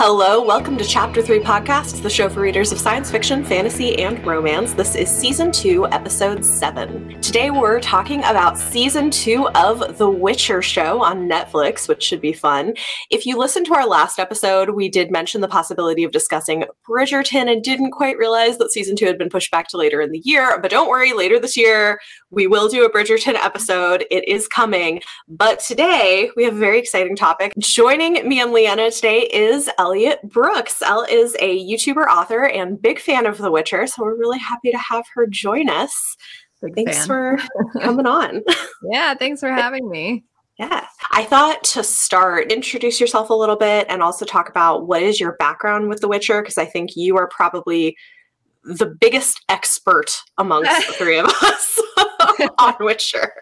Hello, welcome to Chapter 3 Podcast, the show for readers of science fiction, fantasy, and romance. This is Season 2, Episode 7. Today we're talking about Season 2 of The Witcher show on Netflix, which should be fun. If you listened to our last episode, we did mention the possibility of discussing Bridgerton and didn't quite realize that Season 2 had been pushed back to later in the year. But don't worry, later this year, we will do a Bridgerton episode. It is coming. But today, we have a very exciting topic. Joining me and Leanna today is Elliot Brooks. Elle is a YouTuber, author, and big fan of The Witcher, so we're really happy to have her join us. Big thanks fan. for coming on. yeah, thanks for having me. Yeah. I thought to start, introduce yourself a little bit and also talk about what is your background with The Witcher, because I think you are probably the biggest expert amongst the three of us on Witcher.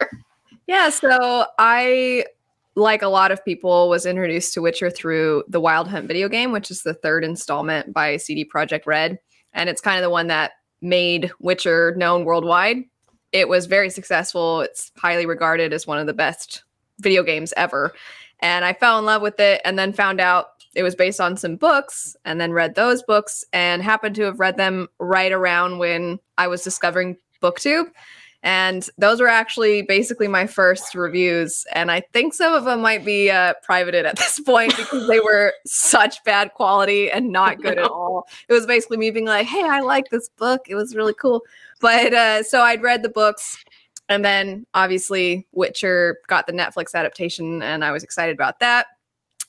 Yeah, so I like a lot of people was introduced to Witcher through the Wild Hunt video game, which is the third installment by CD Projekt Red, and it's kind of the one that made Witcher known worldwide. It was very successful. It's highly regarded as one of the best video games ever. And I fell in love with it and then found out it was based on some books and then read those books and happened to have read them right around when I was discovering booktube and those were actually basically my first reviews. And i think some of them might be uh, privated at this point because they were such bad quality and not good at all. It was basically me being like hey i like this book. It was really cool. But uh, so i'd read the books. And then obviously witcher got the netflix adaptation and i was excited about that.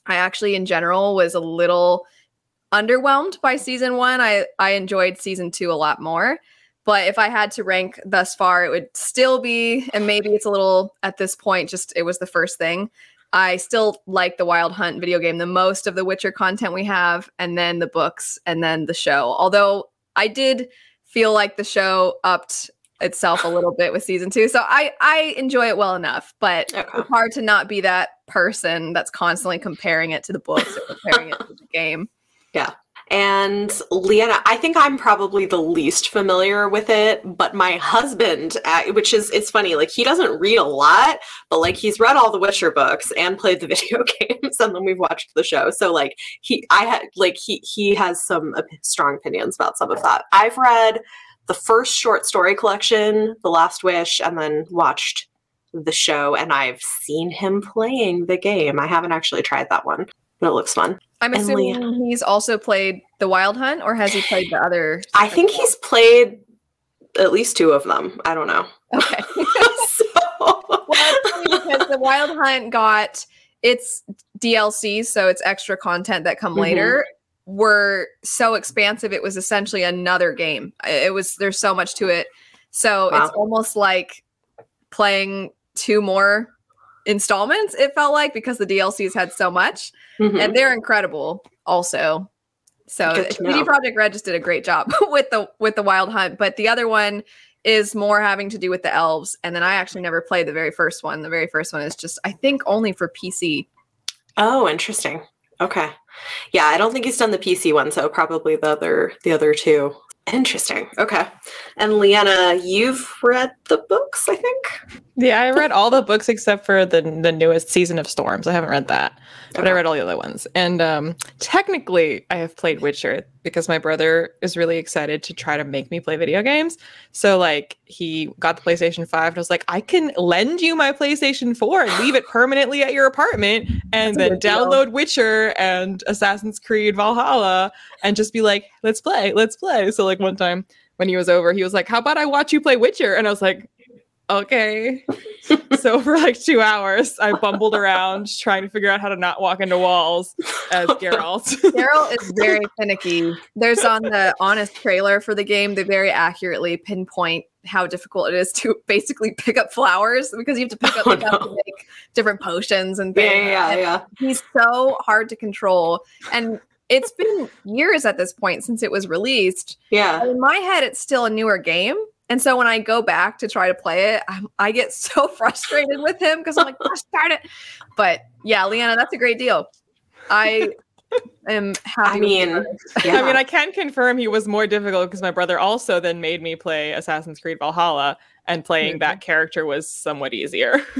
I actually in general was a little underwhelmed by season one. I i enjoyed season two a lot more but if I had to rank thus far, it would still be, and maybe it's a little at this point, just it was the first thing. I still like the Wild Hunt video game the most of the Witcher content we have, and then the books, and then the show. Although I did feel like the show upped itself a little bit with season two, so I I enjoy it well enough. But Okay. it's hard to not be that person that's constantly comparing it to the books or comparing it to the game. And Leanna, I think I'm probably the least familiar with it, but my husband, uh, which is, it's funny, like he doesn't read a lot, but like he's read all the Witcher books and played the video games, and then we've watched the show. So like he, I had, like he, he has some strong opinions about some of that. I've read the first short story collection, The Last Wish, and then watched the show, and I've seen him playing the game. I haven't actually tried that one, but it looks fun. I'm assuming he's also played the Wild Hunt, or has he played the other? I think he's played at least two of them. I don't know. Okay. so, well, because the Wild Hunt got its DLC, so it's extra content that come Mhm. later. Were so expansive, it was essentially another game. It was there's so much to it, so it's almost like playing two more installments. It felt like because the DLCs had so much, Mhm. and they're incredible also. So CD. Projekt Red just did a great job with the with the Wild Hunt, but the other one is more having to do with the elves. And then I actually never played the very first one. The very first one is just I think only for PC. oh, interesting. Okay. Yeah, I don't think he's done the PC one, so probably the other the other two. Interesting. Okay. And Leanna, you've read the books, I think. Yeah, I read all the books except for the the newest season of Storms. I haven't read that, but I read all the other ones. And um, technically, I have played Witcher because my brother is really excited to try to make me play video games. So like, he got the PlayStation Five, and I was like, I can lend you my PlayStation Four and leave it permanently at your apartment, and That's then good deal. download Witcher and Assassin's Creed Valhalla, and just be like, let's play, let's play. So like one time when he was over, he was like, How about I watch you play Witcher? And I was like, Okay. so for like two hours, I bumbled around trying to figure out how to not walk into walls as Geralt. Daryl is very finicky. There's on the honest trailer for the game, they very accurately pinpoint how difficult it is to basically pick up flowers because you have to pick up Oh, stuff no. to make different potions and Yeah, things. yeah, And yeah. he's so hard to control. And it's been years at this point since it was released. Yeah. in my head it's still a newer game and so when i go back to try to play it I'm, i get so frustrated with him because i'm like gosh darn it. But yeah leanna that's a great deal. I am happy. I mean, yeah. I mean, I can confirm he was more difficult because my brother also then made me play Assassin's Creed Valhalla, and playing Mhm. that character was somewhat easier.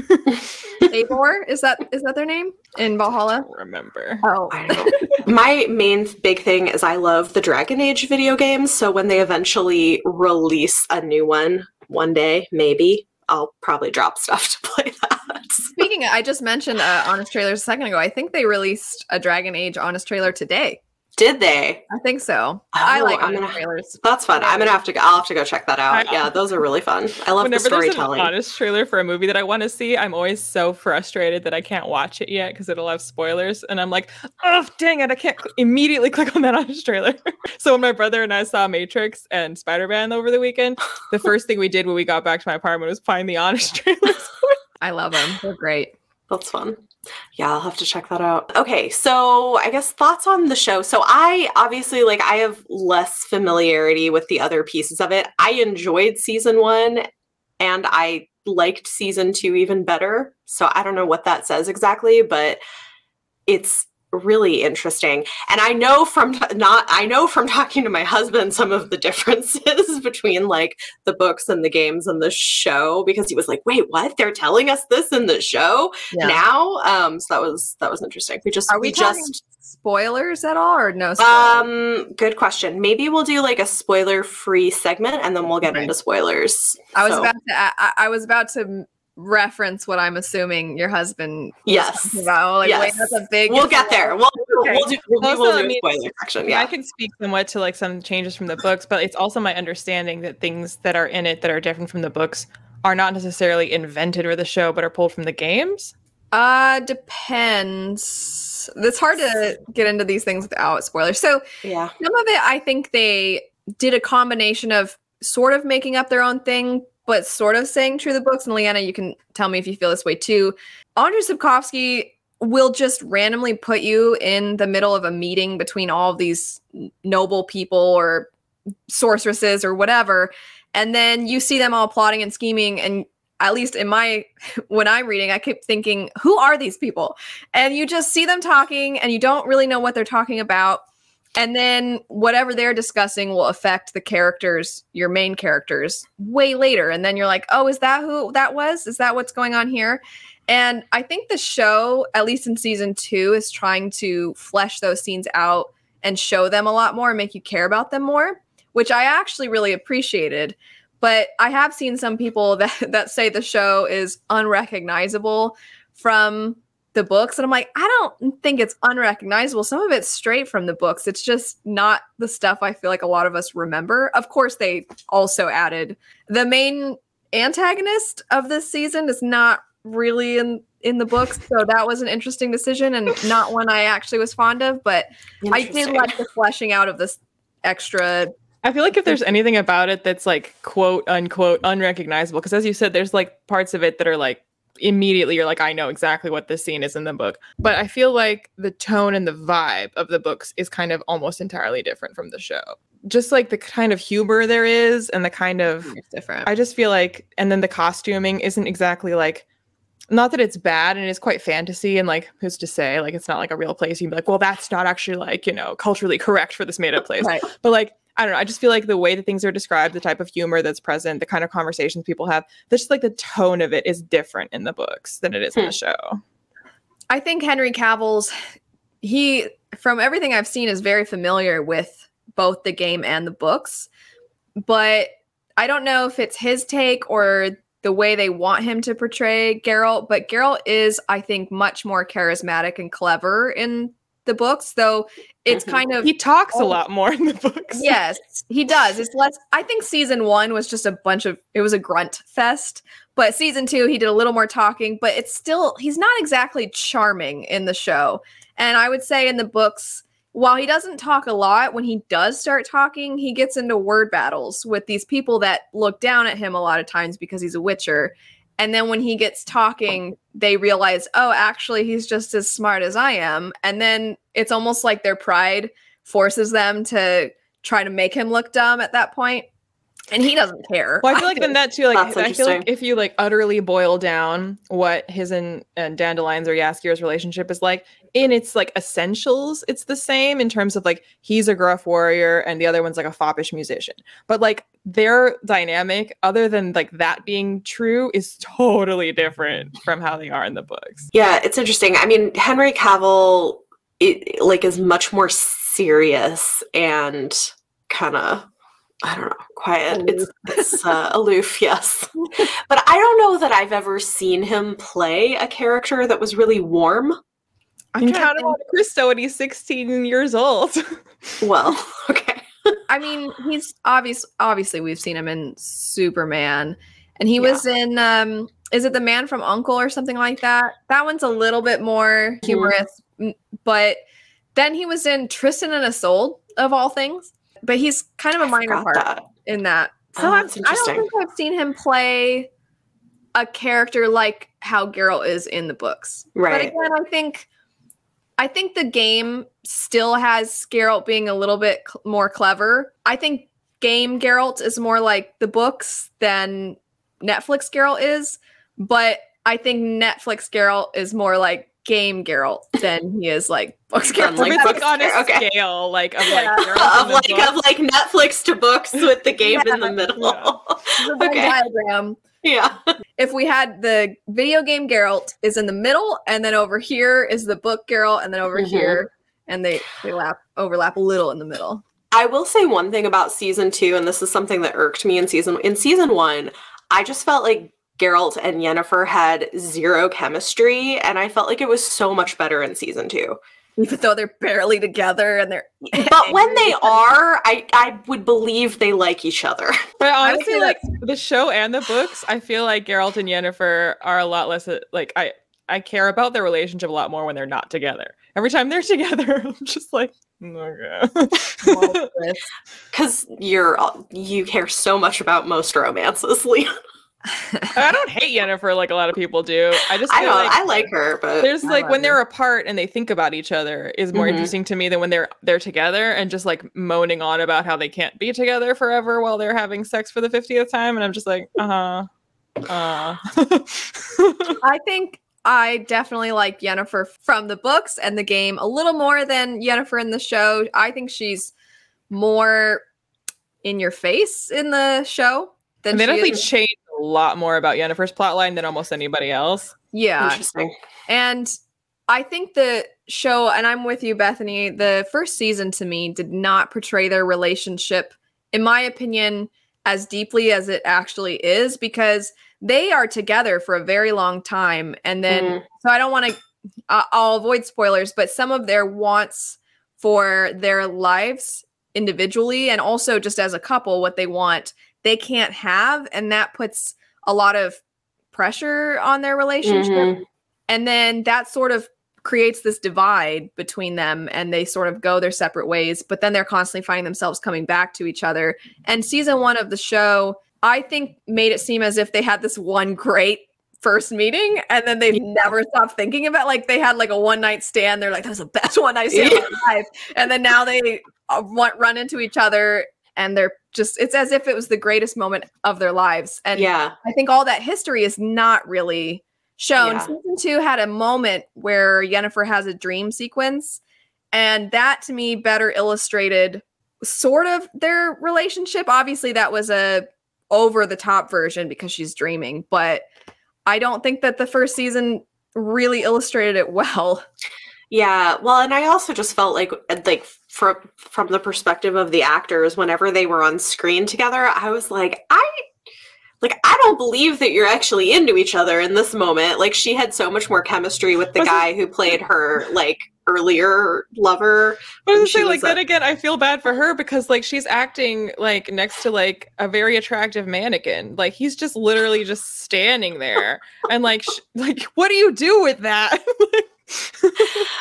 Eivor, is that is that their name in Valhalla? Remember? Oh, I know. My main big thing is I love the Dragon Age video games. So when they eventually release a new one one day, maybe I'll probably drop stuff to play that. Speaking, of, I just mentioned uh, honest trailers a second ago. I think they released a Dragon Age honest trailer today. Did they? I think so. I Oh, like I'm honest gonna- trailers. That's fun. I'm gonna have to. go I'll have to go check that out. Yeah, those are really fun. I love the Whenever there's an storytelling. honest trailer for a movie that I want to see, I'm always so frustrated that I can't watch it yet because it'll have spoilers, and I'm like, oh dang it, I can't cl- immediately click on that honest trailer. so when my brother and I saw Matrix and Spider Man over the weekend, the first thing we did when we got back to my apartment was find the honest trailers. I love them. They're great. That's fun. Yeah, I'll have to check that out. Okay, so I guess thoughts on the show. So I obviously like I have less familiarity with the other pieces of it. I enjoyed season 1 and I liked season 2 even better. So I don't know what that says exactly, but it's really interesting. And I know from t- not I know from talking to my husband some of the differences between like the books and the games and the show because he was like, "Wait, what? They're telling us this in the show?" now. Um, so that was that was interesting. We just Are we we just Spoilers at all or no? Spoilers? um good question. Maybe we'll do like a spoiler free segment and then we'll get Right. into spoilers. I was So, about to. I, I was about to reference what I'm assuming your husband. Yes. About. Like, wait, Yes. that's a big. we'll get there. We'll Okay. we'll do we'll, do- Also, we'll do I a mean, spoiler section. Yeah, I can speak somewhat to like some changes from the books, but it's also my understanding that things that are in it that are different from the books are not necessarily invented for the show, but are pulled from the games. Uh, depends. It's hard to get into these things without spoilers. So Yeah. some of it, I think they did a combination of sort of making up their own thing, but sort of saying true the books. And Leanna, you can tell me if you feel this way too. Andrzej Sapkowski will just randomly put you in the middle of a meeting between all of these noble people or sorceresses or whatever and then you see them all plotting and scheming and at least in my when i'm reading i keep thinking who are these people and you just see them talking and you don't really know what they're talking about and then whatever they're discussing will affect the characters your main characters way later. And then you're like oh is that who that was? Is that what's going on here? And i think the show at least in season two is trying to flesh those scenes out and show them a lot more and make you care about them more which i actually really appreciated. But i have seen some people that that say the show is unrecognizable from the books and i'm like i don't think it's unrecognizable. Some of it's straight from the books. It's just not the stuff i feel like a lot of us remember. Of course they also added the main antagonist of this season is not really in in the books so that was an interesting decision and not one i actually was fond of but i did like the fleshing out of this extra I feel like if there's anything about it that's like quote unquote unrecognizable, because as you said, there's like parts of it that are like immediately you're like, I know exactly what this scene is in the book. But I feel like the tone and the vibe of the books is kind of almost entirely different from the show. Just like the kind of humor there is and the kind of it's different I just feel like, and then the costuming isn't exactly like, not that it's bad and it's quite fantasy and like who's to say like it's not like a real place. You'd be like, well, that's not actually like you know culturally correct for this made up place. right But like I don't know, I just feel like the way that things are described, the type of humor that's present, the kind of conversations people have, that's just like the tone of it is different in the books than it is in Hmm. the show. I think Henry Cavill's he from everything I've seen is very familiar with both the game and the books. But I don't know if it's his take or the way they want him to portray Geralt, but Geralt is I think much more charismatic and clever in the books, though it's Mhm. kind of He talks a Oh. lot more in the books. yes, he does. It's less. I think season one was just a bunch of. It was a grunt fest. But season two, he did a little more talking. But it's still. He's not exactly charming in the show. And I would say in the books, while he doesn't talk a lot, when he does start talking, he gets into word battles with these people that look down at him a lot of times because he's a Witcher. And then when he gets talking, they realize, oh, actually, he's just as smart as I am. And then it's almost like their pride forces them to try to make him look dumb at that point. And he doesn't care. Well, I feel like then that too, like I feel like if you like utterly boil down what his and, and Dandelion's or Jaskier's relationship is like, in its like essentials, it's the same in terms of like he's a gruff warrior and the other one's like a foppish musician. But like their dynamic, other than like that being true, is totally different from how they are in the books. Yeah, it's interesting. I mean, Henry Cavill it, like is much more serious and kind of I don't know, quiet. It's, it's uh, aloof, yes. But I don't know that I've ever seen him play a character that was really warm. I can Count of Monte Cristo when he's 16 years old. well, okay. I mean, he's obvious. Obviously, we've seen him in Superman, and he yeah. was in. um Is it the Man from Uncle or something like that? That one's a little bit more mm-hmm. humorous, mm. but then he was in Tristan and Isolde of all things but he's kind of a minor part that. in that. So oh, I don't think I've seen him play a character like how Geralt is in the books. Right. But again, I think I think the game still has Geralt being a little bit cl- more clever. I think game Geralt is more like the books than Netflix Geralt is, but I think Netflix Geralt is more like game Geralt than he is like books Geralt. Like, books on a okay. scale, like of like of like of like Netflix to books with the game yeah. in the middle. Yeah. The okay. diagram. Yeah. If we had the video game Geralt is in the middle, and then over here is the book Geralt, and then over mm-hmm. here, and they they lap overlap a little in the middle. I will say one thing about season two, and this is something that irked me in season in season one. I just felt like Geralt and Yennefer had zero chemistry, and I felt like it was so much better in season two. Even though they're barely together and they're But when they are, I I would believe they like each other. But honestly, like the show and the books, I feel like Geralt and Yennefer are a lot less uh, like I I care about their relationship a lot more when they're not together. Every time they're together, I'm just like, okay. Because you're you care so much about most romances, Leon. I don't hate Yennefer like a lot of people do. I just I know like I like her, but there's I like when they're apart and they think about each other is more mm-hmm. interesting to me than when they're they're together and just like moaning on about how they can't be together forever while they're having sex for the 50th time and I'm just like, "Uh-huh." Uh. I think I definitely like Yennefer from the books and the game a little more than Yennefer in the show. I think she's more in your face in the show than and they definitely changed a lot more about Yennefer's plotline than almost anybody else. Yeah. Interesting. And I think the show, and I'm with you, Bethany, the first season to me did not portray their relationship, in my opinion, as deeply as it actually is because they are together for a very long time. And then, mm. so I don't want to, uh, I'll avoid spoilers, but some of their wants for their lives individually and also just as a couple, what they want they can't have and that puts a lot of pressure on their relationship mm-hmm. and then that sort of creates this divide between them and they sort of go their separate ways but then they're constantly finding themselves coming back to each other and season 1 of the show I think made it seem as if they had this one great first meeting and then they yeah. never stopped thinking about like they had like a one night stand they're like that was the best one night stand yeah. of my life and then now they uh, want run into each other and they're just it's as if it was the greatest moment of their lives. And yeah. I think all that history is not really shown. Yeah. season two had a moment where Yennefer has a dream sequence and that to me better illustrated sort of their relationship. Obviously that was a over the top version because she's dreaming but i don't think that the first season really illustrated it well. Yeah, well, and I also just felt like like from from the perspective of the actors whenever they were on screen together, I was like, I like I don't believe that you're actually into each other in this moment. Like she had so much more chemistry with the guy who played her like earlier lover. but I was say like a- then again, I feel bad for her because like she's acting like next to like a very attractive mannequin. Like he's just literally just standing there, and like sh- like what do you do with that?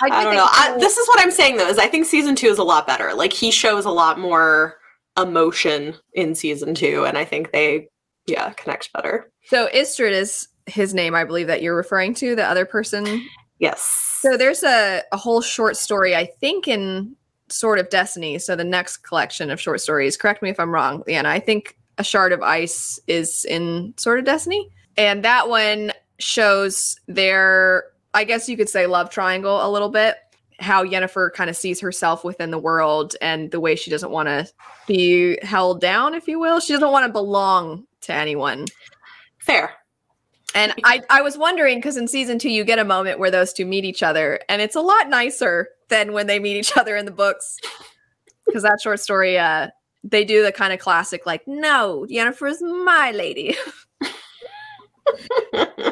I, I don't know. I, this is what I'm saying though, is I think season two is a lot better. Like he shows a lot more emotion in season two, and I think they yeah connect better. So Istredd is his name, I believe that you're referring to the other person. Yes. So there's a, a whole short story, I think, in Sword of Destiny. So the next collection of short stories. Correct me if I'm wrong, Leanna. I think a shard of ice is in Sword of Destiny, and that one shows their I guess you could say love triangle a little bit. How Yennefer kind of sees herself within the world and the way she doesn't want to be held down, if you will. She doesn't want to belong to anyone. Fair. And I, I was wondering because in season two, you get a moment where those two meet each other, and it's a lot nicer than when they meet each other in the books. Because that short story, uh, they do the kind of classic, like, no, Yennefer is my lady.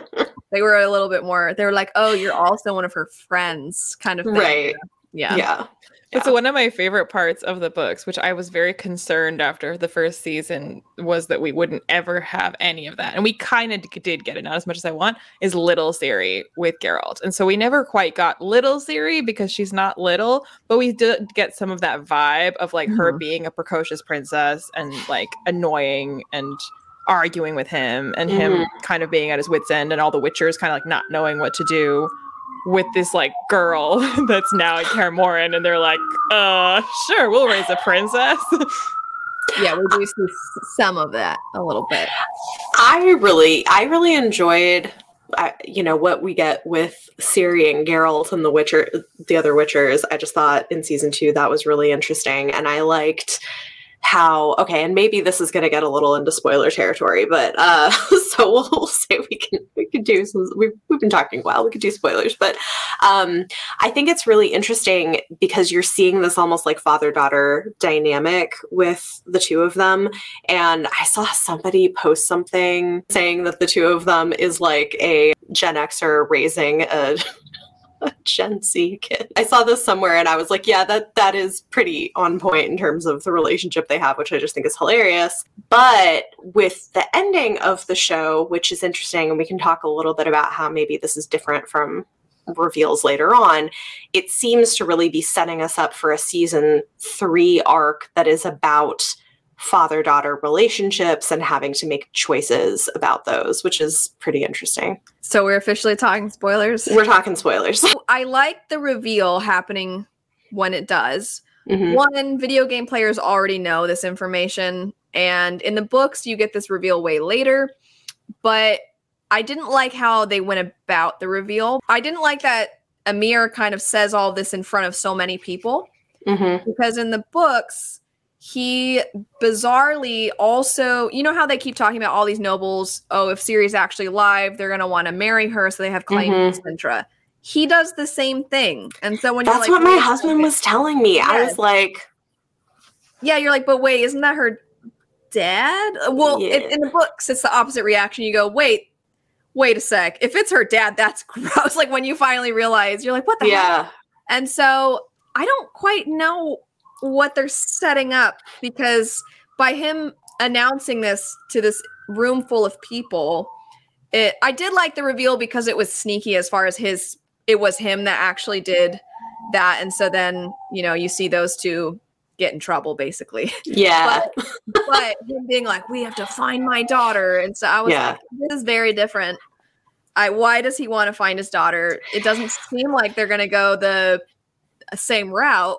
they were a little bit more, they were like, oh, you're also one of her friends, kind of thing. Right. Yeah. Yeah. But so one of my favorite parts of the books, which I was very concerned after the first season, was that we wouldn't ever have any of that. And we kind of did get it, not as much as I want, is little Ciri with Geralt. And so we never quite got little Ciri because she's not little, but we did get some of that vibe of like her Mhm. being a precocious princess and like annoying and arguing with him and him kind of being at his wits end and all the witchers kind of like not knowing what to do with this like girl that's now in Kaer Morhen, and they're like, uh, sure, we'll raise a princess. Yeah, we do see some of that a little bit. I really, I really enjoyed, uh, you know, what we get with Ciri and Geralt and the Witcher, the other Witchers. I just thought in season two that was really interesting, and I liked how okay and maybe this is going to get a little into spoiler territory but uh so we'll, we'll say we can we can do some we've, we've been talking while we could do spoilers but um i think it's really interesting because you're seeing this almost like father daughter dynamic with the two of them and I saw somebody post something saying that the two of them is like a Gen Xer raising a Gen Z kid. I saw this somewhere and I was like, yeah, that that is pretty on point in terms of the relationship they have, which I just think is hilarious. But with the ending of the show, which is interesting, and we can talk a little bit about how maybe this is different from reveals later on, it seems to really be setting us up for a season three arc that is about father daughter relationships and having to make choices about those, which is pretty interesting. So we're officially talking spoilers. We're talking spoilers. I like the reveal happening when it does. Mhm. One, video game players already know this information, and in the books, you get this reveal way later. But I didn't like how they went about the reveal. I didn't like that Emhyr kind of says all this in front of so many people Mhm. because in the books, he bizarrely also, you know how they keep talking about all these nobles. Oh, if Ciri's actually alive, they're gonna want to marry her, so they have claim mm-hmm. to Cintra. He does the same thing, and so when you're That's like, what my husband was telling me. I was like, Yeah, you're like, but wait, isn't that her dad? Well, it, in the books, it's the opposite reaction. You go, wait, wait a sec. If it's her dad, that's gross. Like when you finally realize, you're like, what the heck? yeah, And so I don't quite know what they're setting up because by him announcing this to this room full of people, it I did like the reveal because it was sneaky as far as his it was him that actually did that. And so then, you know, you see those two get in trouble basically. yeah, but him being like, we have to find my daughter. And so I was Yeah. like, this is very different. I why does he want to find his daughter? It doesn't seem like they're gonna go the same route.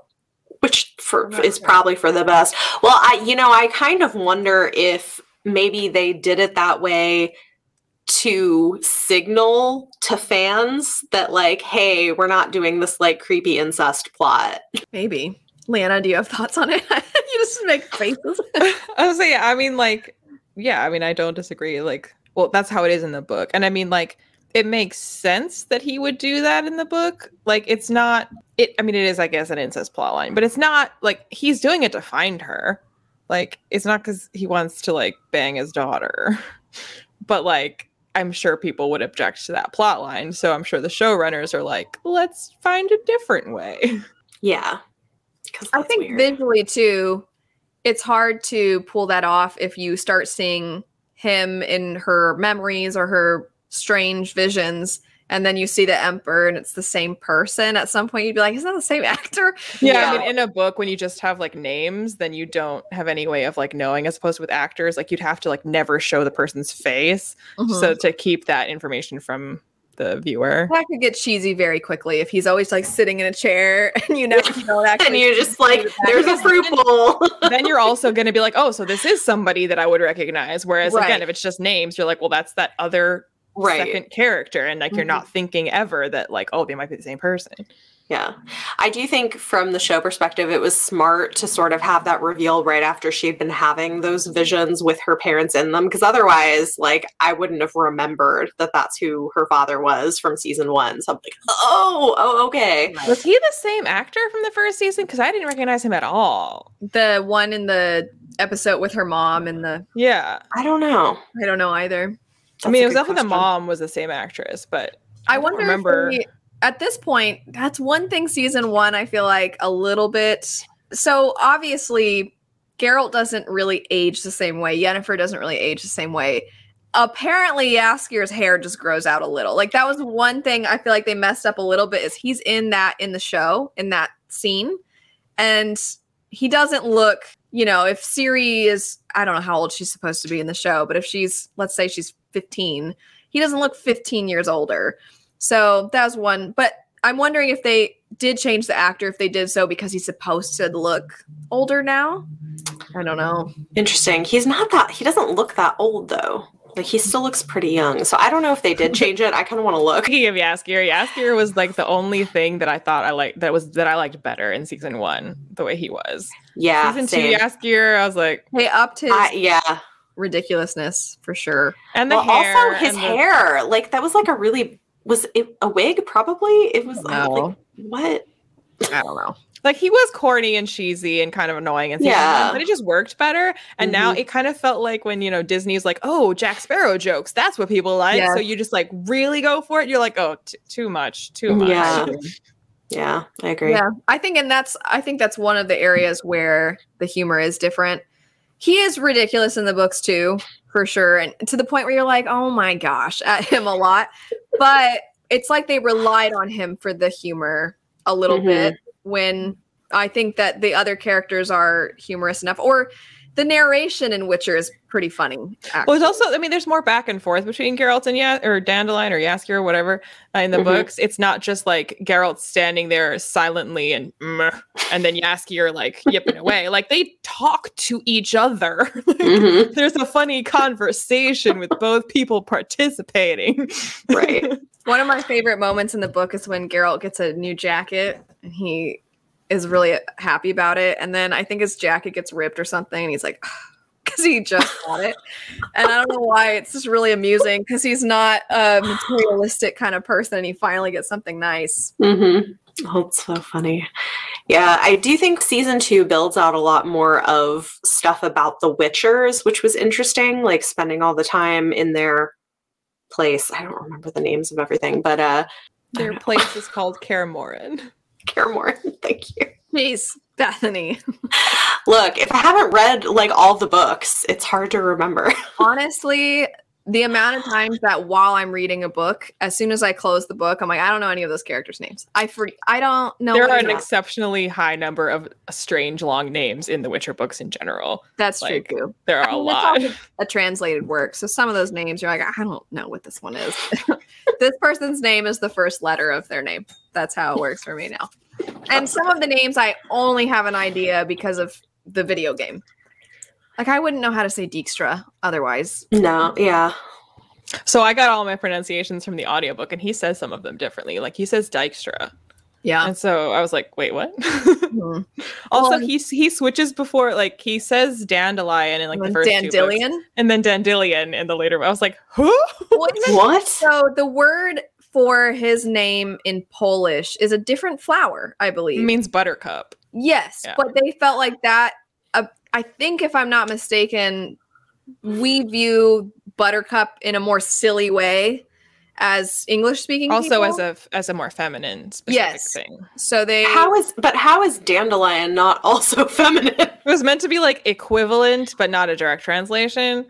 Which for Not is sure. probably for the best. Well, I you know, I kind of wonder if maybe they did it that way to signal to fans that like, hey, we're not doing this like creepy incest plot. Maybe. Lana, do you have thoughts on it? you just make faces. I was say, I mean, like, yeah, I mean, I don't disagree. Like, well, that's how it is in the book, and I mean, like, it makes sense that he would do that in the book. Like, it's not. It. I mean, it is, I guess, an incest plotline, but it's not like he's doing it to find her. Like, it's not because he wants to like bang his daughter, but like. I'm sure people would object to that plot line. So I'm sure the showrunners are like, let's find a different way. Yeah. 'Cause I think weird. visually too, it's hard to pull that off if you start seeing him in her memories or her strange visions, and then you see the emperor and it's the same person. At some point, you'd be like, "Is that the same actor?" Yeah, Yeah. I mean, in a book, when you just have like names, then you don't have any way of like knowing. As opposed to with actors, like you'd have to like never show the person's face, so mm-hmm. to keep that information from the viewer. that could get cheesy very quickly if he's always like sitting in a chair and you know you know actually and you're just like, there's a fruit bowl. then you're also going to be like, oh, so this is somebody that I would recognize. Whereas Right. again, if it's just names, you're like, well, that's that other Right. second character and like you're Mhm. not thinking ever that like oh they might be the same person Yeah. I do think from the show perspective, it was smart to sort of have that reveal right after she'd been having those visions with her parents in them. Because otherwise, like, I wouldn't have remembered that that's who her father was from season one. So I'm like, oh, oh, okay. was he the same actor from the first season because i didn't recognize him at all The one in the episode with her mom and the yeah I don't know. I don't know either. I mean it was definitely the mom was the same actress but I don't wonder remember. if they, at this point, that's one thing season one I feel like a little bit. So obviously, Geralt doesn't really age the same way. Yennefer doesn't really age the same way. Apparently, Jaskier's hair just grows out a little. Like that was one thing I feel like they messed up a little bit. Is he's in that in the show in that scene, and he doesn't look. You know, if Ciri is, I don't know how old she's supposed to be in the show, but if she's, let's say she's 15, he doesn't look 15 years older. So that was one. But I'm wondering if they did change the actor, if they did so because he's supposed to look older now. I don't know. Interesting. He's not that, he doesn't look that old, though. Like, he still looks pretty young. So I don't know if they did change it. I kind of want to look. Speaking of Jaskier, Jaskier was like the only thing that I thought I liked that was that I liked better in season one, the way he was. Yeah. season same. two, Jaskier, I was like, Hey, upped his I, yeah. Ridiculousness for sure. and the well, hair, also his and the- hair, like that was like a really was it a wig? Probably it was. I No. like, what? I don't know. like he was corny and cheesy and kind of annoying and season Yeah. one, but it just worked better. And now Mhm. it kind of felt like when you know Disney's like, oh, Jack Sparrow jokes, that's what people like. Yeah. So you just like really go for it. You're like, oh, t- too much, too much. Yeah. Yeah, I agree. Yeah, I think, and that's I think that's one of the areas where the humor is different. He is ridiculous in the books too, for sure, and to the point where you're like, oh my gosh, at him a lot. But it's like they relied on him for the humor a little Mhm. bit when I think that the other characters are humorous enough, or the narration in Witcher is pretty funny. Well, it's also, I mean, there's more back and forth between Geralt and yeah, or Dandelion or Jaskier or whatever uh, in the Mhm. books. It's not just like Geralt standing there silently and and then Jaskier like yipping away. Like they talk to each other. Mhm. There's a funny conversation with both people participating. Right. One of my favorite moments in the book is when Geralt gets a new jacket and he is really happy about it. And then I think his jacket gets ripped or something. And he's like, because he just got it. And I don't know why. It's just really amusing because he's not a materialistic kind of person. And he finally gets something nice. Mm-hmm. Oh, it's so funny. Yeah, I do think season two builds out a lot more of stuff about the Witchers, which was interesting, like spending all the time in their place. I don't remember the names of everything, but uh Their place is called Kaer Morhen. Caramore, thank you. Jeez, Bethany. Look, if I haven't read like all the books, it's hard to remember. Honestly, the amount of times that while I'm reading a book, as soon as I close the book, I'm like, I don't know any of those characters' names. I for- I don't know. there are an exceptionally high number of strange long names in the Witcher books in general. That's like, true too. There are I a mean, it's lot. a translated work. So some of those names you're like, I don't know what this one is. this person's name is the first letter of their name. That's how it works for me now. And some of the names I only have an idea because of the video game. Like I wouldn't know how to say Dijkstra otherwise. no, yeah. So I got all my pronunciations from the audiobook and he says some of them differently. Like he says Dykstra. Yeah. And so I was like, wait, what? Mhm. also, Well- he he switches before like he says dandelion in like the first two books, Dandelion. and then dandelion in the later. I was like, who? Well, isn't- What? So the word for his name in Polish is a different flower, I believe. It means buttercup. Yes, Yeah. but they felt like that. I think, if I'm not mistaken, we view Buttercup in a more silly way as English speaking. Also, as a as a more feminine specific Yes. thing. so they How is but how is dandelion not also feminine? It was meant to be like equivalent, but not a direct translation.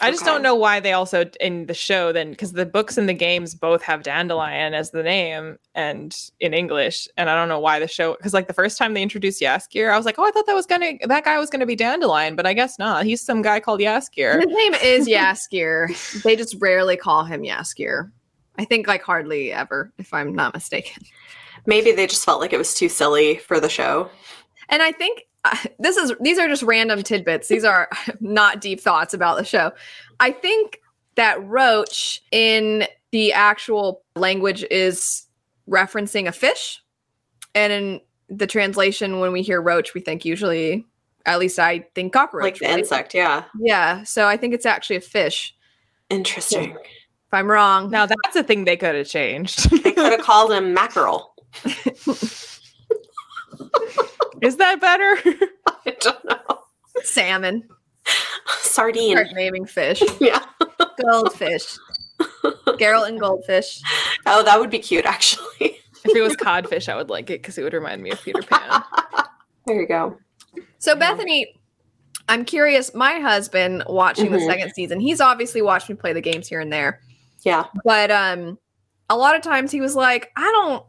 I just Okay. don't know why they also in the show then because the books and the games both have dandelion as the name and in English, and I don't know why the show because like the first time they introduced Jaskier, I was like, oh, I thought that was gonna that guy was gonna be dandelion, but I guess not. He's some guy called Jaskier. his name is Jaskier. they just rarely call him Jaskier. I think like hardly ever, if I'm not mistaken. Maybe they just felt like it was too silly for the show. And I think this is these are just random tidbits. These are not deep thoughts about the show. I think that roach in the actual language is referencing a fish. And in the translation, when we hear roach, we think usually, at least I think cockroach. like the right? insect, yeah. Yeah. So I think it's actually a fish. Interesting. If I'm wrong. Now that's a thing they could have changed. They could have called him mackerel. Is that better? I don't know. Salmon. Sardine. Start naming fish. Yeah. Goldfish. Geralt and goldfish. Oh, that would be cute, actually. if it was codfish, I would like it because it would remind me of Peter Pan. there you go. So Bethany, I'm curious. My husband watching the Mhm. second season, he's obviously watched me play the games here and there, Yeah. but um, a lot of times he was like, "I don't.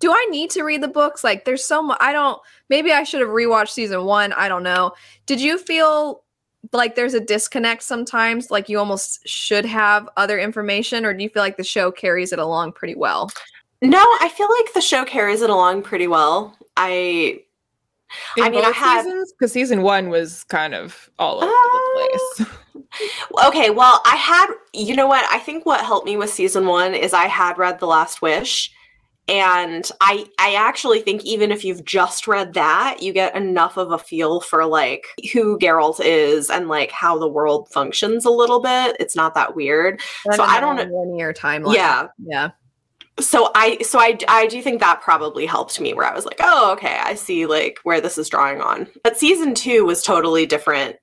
Do I need to read the books? Like, there's so much. I don't. Maybe I should have rewatched season one. I don't know. Did you feel like there's a disconnect sometimes? Like you almost should have other information, or do you feel like the show carries it along pretty well? No, I feel like the show carries it along pretty well. I In I mean, I both had- seasons because season one was kind of all over Uh, the place. okay, well, I had you know what? I think what helped me with season 1 is I had read The Last Wish and I I actually think even if you've just read that, you get enough of a feel for like who Geralt is and like how the world functions a little bit. It's not that weird. So I don't know linear timeline. Yeah. yeah. so i so I, I do think that probably helped me where i was like oh okay i see like where this is drawing on but season two was totally different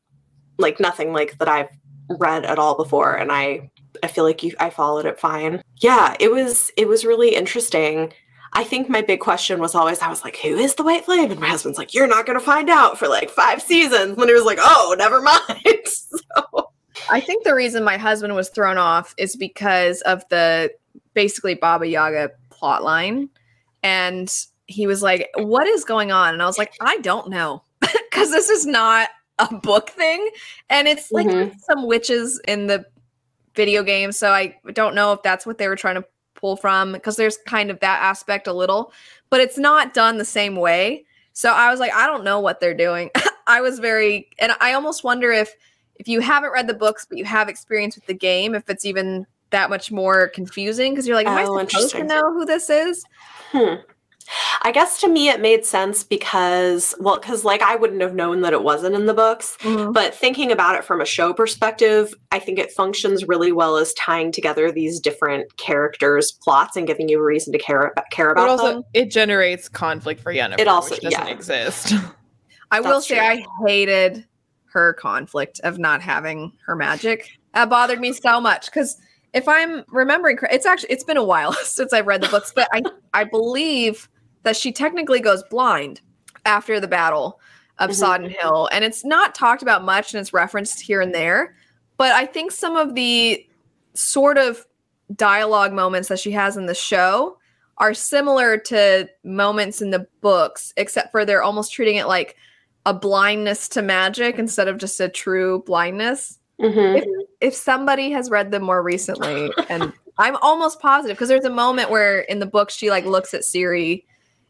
like nothing like that i've read at all before and i i feel like you i followed it fine yeah it was it was really interesting i think my big question was always i was like who is the white flame and my husband's like you're not going to find out for like five seasons and he was like oh never mind so I think the reason my husband was thrown off is because of the basically Baba Yaga plot line. And he was like, What is going on? And I was like, I don't know. Because this is not a book thing. And it's like Mhm. some witches in the video game. So I don't know if that's what they were trying to pull from because there's kind of that aspect a little, but it's not done the same way. So I was like, I don't know what they're doing. I was very, and I almost wonder if if you haven't read the books but you have experience with the game, if it's even that much more confusing because you're like, am I Oh, supposed to know who this is? Hmm. I guess to me it made sense because, well, because like I wouldn't have known that it wasn't in the books. Mm-hmm. But thinking about it from a show perspective, I think it functions really well as tying together these different characters' plots and giving you a reason to care about care about also, them. it generates conflict for Yennefer, It also- which doesn't yeah. exist. I will say true. I hated her conflict of not having her magic. That bothered me so much because if I'm remembering, it's actually it's been a while since I've read the books, but I I believe that she technically goes blind after the battle of Mhm. Sodden Hill, and it's not talked about much, and it's referenced here and there. But I think some of the sort of dialogue moments that she has in the show are similar to moments in the books, except for they're almost treating it like a blindness to magic instead of just a true blindness. Mhm. If somebody has read them more recently, and I'm almost positive because there's a moment where in the book she like looks at Ciri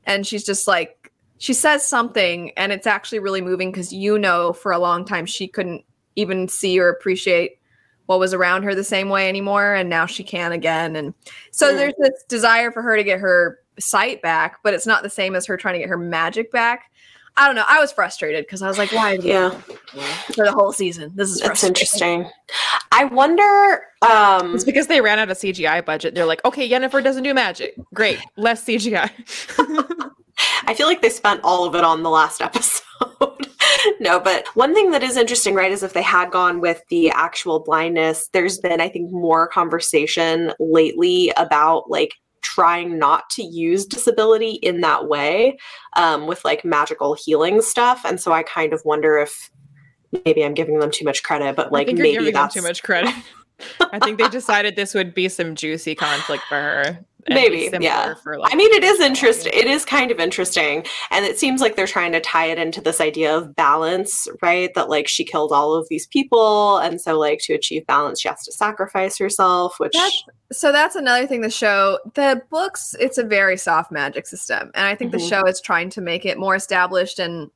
and she's just like she says something and it's actually really moving because you know for a long time she couldn't even see or appreciate what was around her the same way anymore and now she can again and so Mm. there's this desire for her to get her sight back but it's not the same as her trying to get her magic back i don't know i was frustrated because i was like why Yeah, for the whole season this is that's interesting. I wonder. Um, it's because they ran out of CGI budget. They're like, okay, Yennefer doesn't do magic. Great, less CGI. I feel like they spent all of it on the last episode. no, but one thing that is interesting, right, is if they had gone with the actual blindness, there's been, I think, more conversation lately about like trying not to use disability in that way um, with like magical healing stuff. And so I kind of wonder if maybe I'm giving them too much credit, but like maybe that's too much credit. I think they decided this would be some juicy conflict for her. Maybe, yeah. For, like, I mean, it is interesting. It is kind of interesting. And it seems like they're trying to tie it into this idea of balance, right? That like she killed all of these people. And so, like, to achieve balance, she has to sacrifice herself, which. That's- so that's another thing the show the books it's a very soft magic system and i think Mhm. the show is trying to make it more established and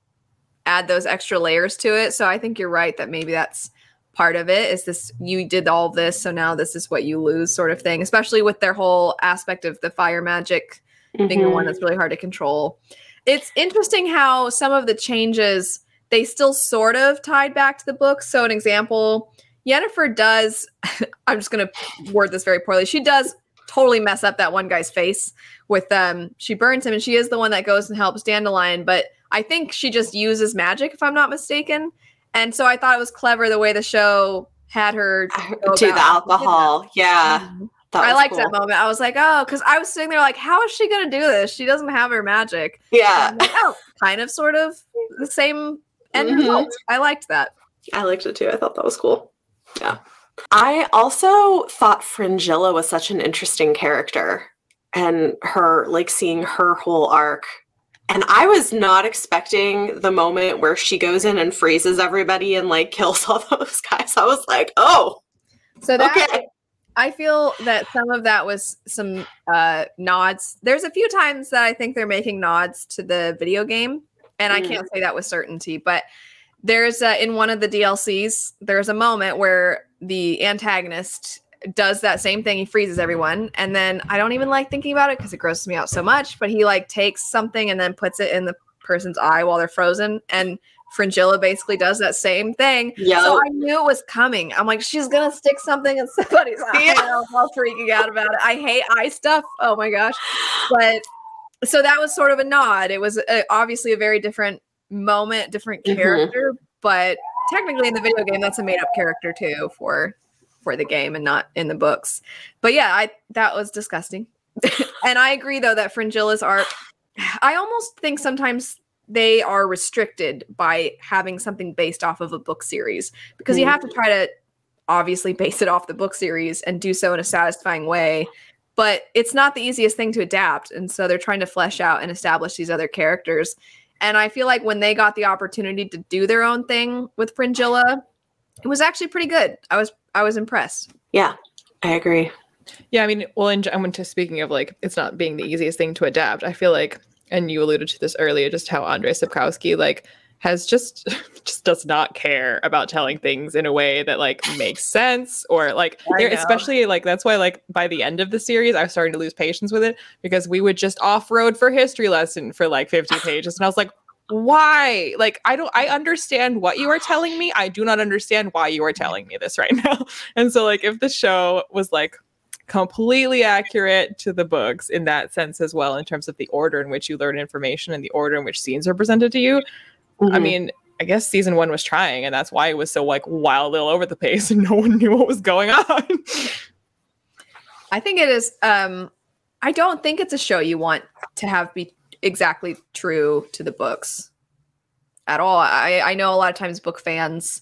add those extra layers to it so i think you're right that maybe that's part of it is this you did all this so now this is what you lose sort of thing especially with their whole aspect of the fire magic being the one that's really hard to control. It's interesting how some of the changes they still sort of tied back to the book. So an example Yennefer does i'm just going to word this very poorly she does totally mess up that one guy's face with um she burns him and she is the one that goes and helps dandelion but i think she just uses magic if i'm not mistaken and so i thought it was clever the way the show had her Do the about how she did that. alcohol. Yeah. That I liked cool. that moment. I was like, oh, because I was sitting there like, how is she gonna do this? She doesn't have her magic. Yeah. Like, oh, kind of, sort of, the same end Mhm. result. I liked that. I liked it too. I thought that was cool. Yeah. I also thought Fringilla was such an interesting character and her, like, seeing her whole arc. And I was not expecting the moment where she goes in and freezes everybody and, like, kills all those guys. I was like, oh, So that okay. I feel that some of that was some uh, nods. There's a few times that I think they're making nods to the video game, and I Mm. can't say that with certainty. But there's uh, in one of the DLCs, there's a moment where the antagonist does that same thing. He freezes everyone, and then I don't even like thinking about it because it grosses me out so much. But he like takes something and then puts it in the person's eye while they're frozen, and Fringilla basically does that same thing. Yeah. So I knew it was coming. I'm like, she's gonna stick something in somebody's eye. Yeah. I was all freaking out about it. I hate eye stuff. Oh my gosh. But so that was sort of a nod. It was uh obviously a very different moment, different Mhm. character, but technically in the video game, that's a made up character too for for the game and not in the books. But yeah, I that was disgusting. and I agree though that Fringilla's art, I almost think sometimes they are restricted by having something based off of a book series because you have to try to obviously base it off the book series and do so in a satisfying way but it's not the easiest thing to adapt and so they're trying to flesh out and establish these other characters and i feel like when they got the opportunity to do their own thing with fringilla it was actually pretty good i was i was impressed yeah, I agree. Yeah, I mean, well, and I went to speaking of like it's not being the easiest thing to adapt. I feel like, and you alluded to this earlier, just how Andrei Sapkowski like has just just does not care about telling things in a way that like makes sense or like there especially like that's why like by the end of the series I was starting to lose patience with it because we would just off road for history lesson for like 50 pages and I was like why? Like i don't i understand what you are telling me. I do not understand why you are telling me this right now. And so like if the show was like completely accurate to the books in that sense as well in terms of the order in which you learn information and the order in which scenes are presented to you i Mhm. mean i guess season one was trying and that's why it was so like wildly all over the place and no one knew what was going on. I think it is um i don't think it's a show you want to have be exactly true to the books at all. I i know a lot of times book fans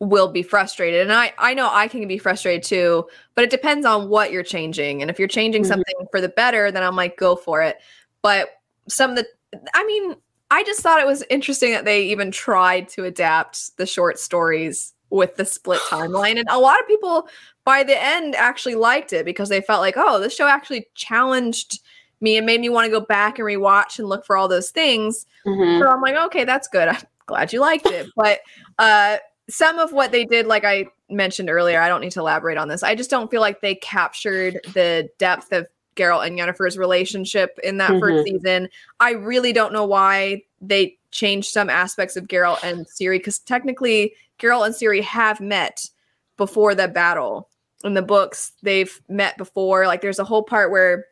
will be frustrated and i i know i can be frustrated too but it depends on what you're changing. And if you're changing Mhm. something for the better then i'm like go for it. But some of the i mean i just thought it was interesting that they even tried to adapt the short stories with the split timeline. And a lot of people by the end actually liked it because they felt like oh this show actually challenged me and made me want to go back and rewatch and look for all those things Mhm. so I'm like, okay, that's good. I'm glad you liked it. But uh, some of what they did, like I mentioned earlier, I don't need to elaborate on this. I just don't feel like they captured the depth of Geralt and Yennefer's relationship in that first season. I really don't know why they changed some aspects of Geralt and Ciri because technically Geralt and Ciri have met before the battle. In the books, they've met before. Like there's a whole part where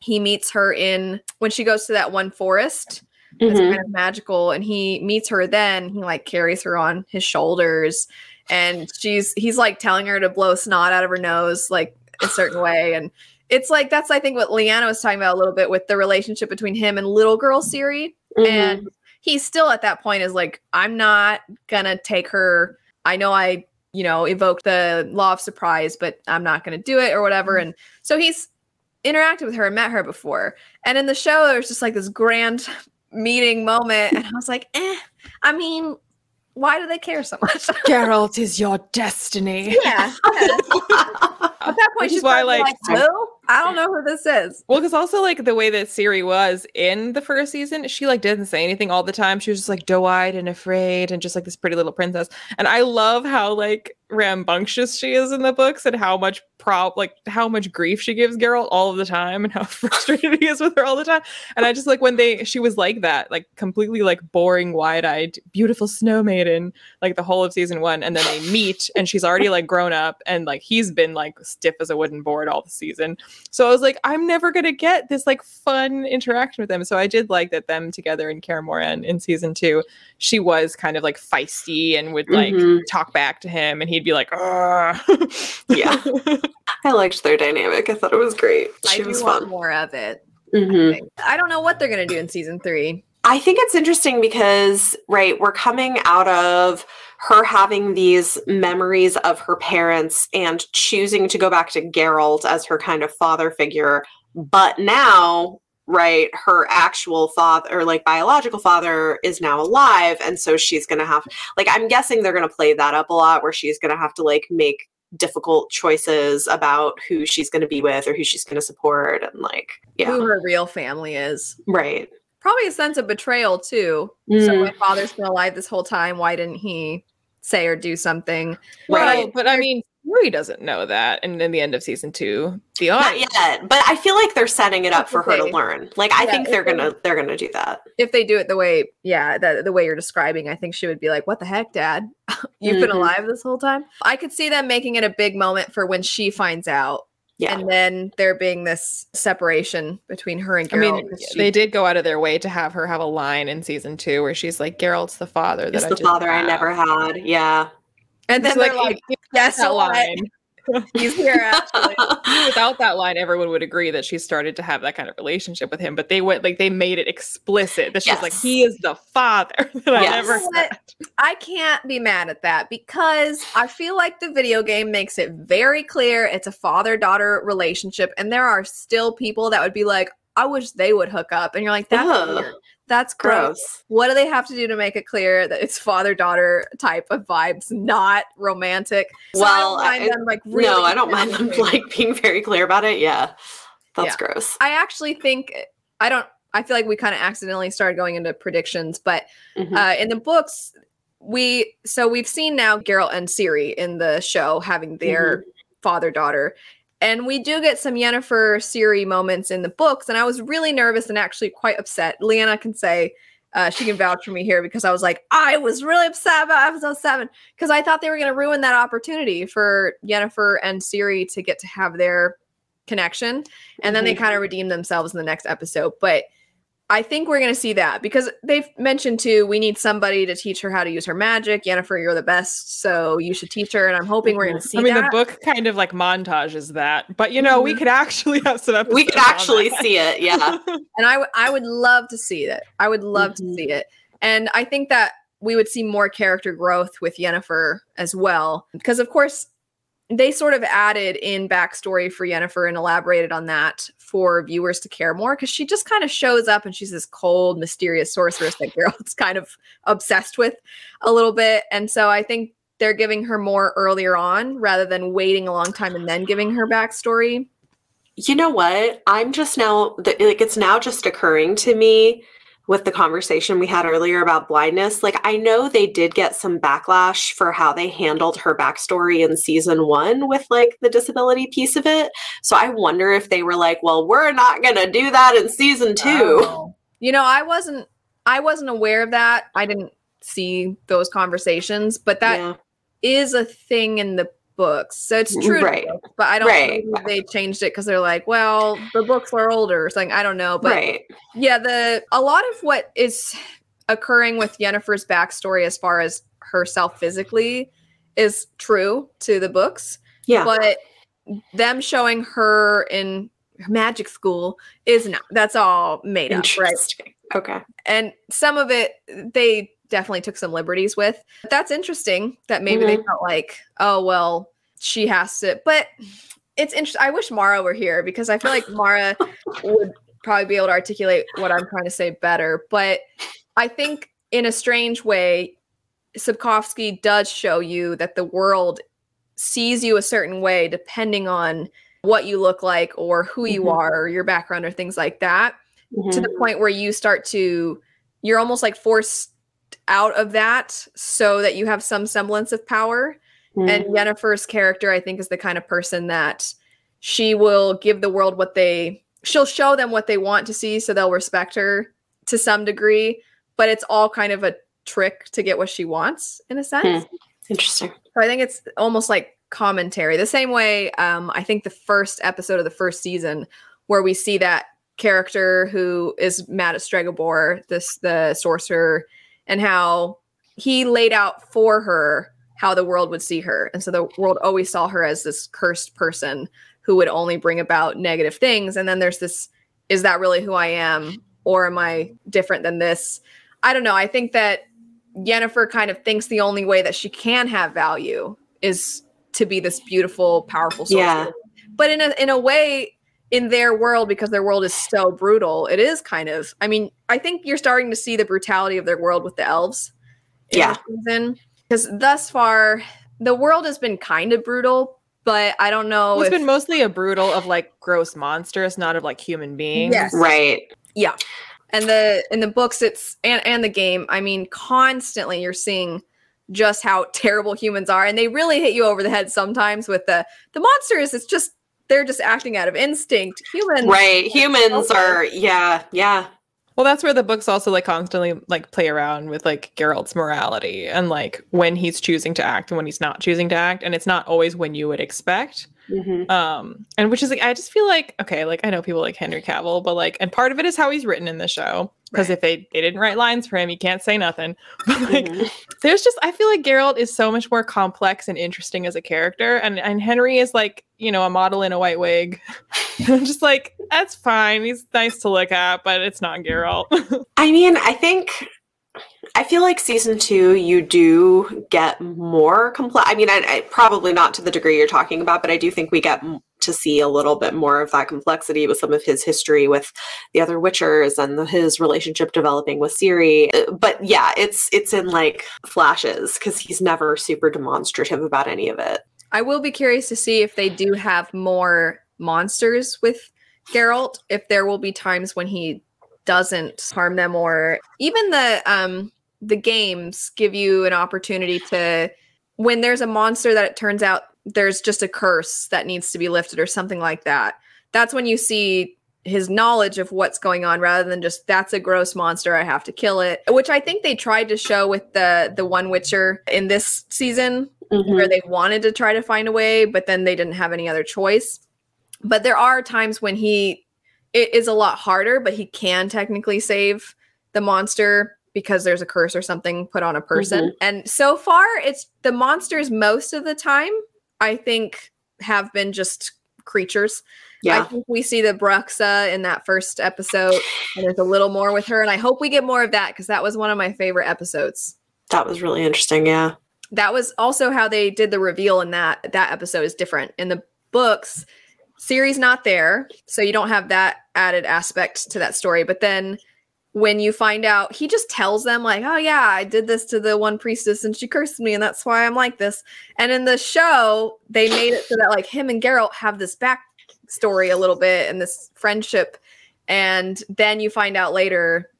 he meets her in when she goes to that one forest it's Mhm. kind of magical and he meets her then he like carries her on his shoulders and she's he's like telling her to blow snot out of her nose like a certain way and it's like that's i think what leanna was talking about a little bit with the relationship between him and little girl Ciri Mhm. and he's still at that point is like i'm not gonna take her i know i you know evoked the law of surprise but i'm not gonna do it or whatever and so he's interacted with her and met her before and in the show there's just like this grand meeting moment and i was like eh i mean why do they care so much Geralt is your destiny. yeah, yeah. at that point Which she's why, probably like, like who i don't know who this is Well, because also like the way that Ciri was in the first season, she like didn't say anything all the time. She was just like doe-eyed and afraid and just like this pretty little princess. And I love how like rambunctious she is in the books and how much prob like how much grief she gives Geralt all of the time and how frustrated he is with her all the time. And I just like when they she was like that, like completely like boring, wide-eyed, beautiful snow maiden, like the whole of season one. And then they meet and she's already like grown up and like he's been like stiff as a wooden board all the season. So I was like, I'm never gonna get this like fun interaction with them. So I did like that them together in Kaer in season two, she was kind of like feisty and would like Mhm. talk back to him and he'd be like, Ugh. Yeah. I liked their dynamic. I thought it was great. I She do was want fun. more of it. Mhm. I don't know what they're gonna do in season three. I think it's interesting because, right, we're coming out of her having these memories of her parents and choosing to go back to Geralt as her kind of father figure. But now, right, her actual father or like biological father is now alive. And so she's going to have, like, I'm guessing they're going to play that up a lot where she's going to have to like make difficult choices about who she's going to be with or who she's going to support. And like, yeah, Who her real family is. right. Probably a sense of betrayal too. So Mm, my father's been alive this whole time. Why didn't he say or do something? Well, right. but I mean, Ciri doesn't know that. And in the end of season two, the Not yet, but I feel like they're setting it up That's for her to learn. Like I Yeah, think they're gonna they're gonna do that. If they do it the way, yeah, the, the way you're describing, I think she would be like, "What the heck, Dad? You've been Mhm. alive this whole time." I could see them making it a big moment for when she finds out, Yeah. and then there being this separation between her and I mean, she- they did go out of their way to have her have a line in season two where she's like, Geralt's the father that I the father I never had. Yeah. And then It's they're like, if- "Guess that what? line. He's here actually." Without that line, everyone would agree that she started to have that kind of relationship with him. But they went like they made it explicit that she's like, he is the father that Yes. know what? said. I can't be mad at that because I feel like the video game makes it very clear it's a father daughter relationship. And there are still people that would be like, I wish they would hook up. And you're like, that's Ugh. weird. That's gross. Gross. What do they have to do to make it clear that it's father daughter type of vibes, not romantic? So Well, I don't mind I- them like really no, I don't mind them like being very clear about it. Yeah. That's Yeah. gross. I actually think I don't. I feel like we kind of accidentally started going into predictions, but Mhm. uh, in the books, we so we've seen now Geralt and Ciri in the show having their father daughter, and we do get some Yennefer Ciri moments in the books, and I was really nervous and actually quite upset. Leanna can say. Uh, she can vouch for me here because I was like, I was really upset about episode seven because I thought they were going to ruin that opportunity for Yennefer and Ciri to get to have their connection and then they Mhm. kind of redeem themselves in the next episode. But I think we're going to see that because they've mentioned too, we need somebody to teach her how to use her magic. Yennefer, you're the best, so you should teach her. And I'm hoping we're going to see I mean, that. the book kind of like montages that, but you know, we Mhm. could actually have some episodes. we could actually see it. Yeah. and I, w- I would love to see it. I would love Mhm. to see it. And I think that we would see more character growth with Yennefer as well. Because, of course, they sort of added in backstory for Yennefer and elaborated on that for viewers to care more because she just kind of shows up and she's this cold, mysterious sorceress that Geralt's kind of obsessed with a little bit. And so I think they're giving her more earlier on rather than waiting a long time and then giving her backstory. You know what? I'm just now like it's now just occurring to me with the conversation we had earlier about blindness. Like I know they did get some backlash for how they handled her backstory in season one with like the disability piece of it. So I wonder if they were like, well, we're not gonna do that in season two. Oh. You know, I wasn't I wasn't aware of that. I didn't see those conversations, but that is Yeah. a thing in the books. So it's true, Right. books, but I don't Right. they changed it because they're like, well, the books are older or something. I don't know, but right. yeah, the a lot of what is occurring with Yennefer's backstory as far as herself physically is true to the books, Yeah. but them showing her in magic school is not. That's all made up, right? Okay. and some of it they definitely took some liberties with. But that's interesting that maybe they felt like, oh well, she has to. But it's interesting. I wish Mara were here because I feel like Mara would probably be able to articulate what I'm trying to say better. But I think in a strange way, Sapkowski does show you that the world sees you a certain way depending on what you look like or who you Mhm. are or your background or things like that to Mhm. the point where you start to you're almost like forced out of that so that you have some semblance of power Mm. And Yennefer's character, I think, is the kind of person that she will give the world what they she'll show them what they want to see so they'll respect her to some degree, but it's all kind of a trick to get what she wants in a sense. Interesting. So I think it's almost like commentary. The same way um, I think the first episode of the first season where we see that character who is mad at Stregobor, this the sorcerer, and how he laid out for her how the world would see her. And so the world always saw her as this cursed person who would only bring about negative things. And then there's this is that really who I am? Or am I different than this? I don't know. I think that Yennefer kind of thinks the only way that she can have value is to be this beautiful, powerful sorcerer. Yeah. But in a in a way, in their world, because their world is so brutal, it is kind of. I mean, I think you're starting to see the brutality of their world with the elves. Yeah. Because thus far, the world has been kind of brutal, but I don't know. Well, it's if- been mostly a brutal of like gross monsters, not of like human beings. Yes. Right. Yeah and the in the books it's and and the game i mean constantly you're seeing just how terrible humans are and they really hit you over the head sometimes with the the monsters it's just they're just acting out of instinct humans Right. Humans are yeah, yeah. Well, that's where the books also like constantly like play around with like Geralt's morality and like when he's choosing to act and when he's not choosing to act, and it's not always when you would expect. Mhm. Um, and which is like I just feel like okay, like I know people like Henry Cavill, but like, and part of it is how he's written in the show because Right. if they they didn't write lines for him, he can't say nothing. But like, Mhm. there's just I feel like Geralt is so much more complex and interesting as a character, and and Henry is like you know a model in a white wig. I'm just like that's fine. He's nice to look at, but it's not Geralt. I mean, I think I feel like season two, you do get more complex. I mean, I, I probably not to the degree you're talking about, but I do think we get to see a little bit more of that complexity with some of his history with the other Witchers and the, his relationship developing with Ciri. Uh, But yeah, it's it's in like flashes because he's never super demonstrative about any of it. i will be curious to see if they do have more monsters with Geralt if there will be times when he doesn't harm them or even the um the games give you an opportunity to when there's a monster that it turns out there's just a curse that needs to be lifted or something like that that's when you see his knowledge of what's going on rather than just that's a gross monster i have to kill it which i think they tried to show with the the one witcher in this season where they wanted to try to find a way, but then they didn't have any other choice. But there are times when he it is a lot harder, but he can technically save the monster because there's a curse or something put on a person. Mm-hmm. And so far, it's the monsters most of the time, I think, have been just creatures. I Yeah. think we see the Bruxa in that first episode, and there's a little more with her. And I hope we get more of that because that was one of my favorite episodes That was really interesting. Yeah. that was also how they did the reveal in that that episode is different in the books Ciri's not there so you don't have that added aspect to that story. But then when you find out he just tells them like oh yeah i did this to the one priestess and she cursed me and that's why i'm like this. And in the show they made it so that like him and Geralt have this backstory a little bit and this friendship. And then you find out later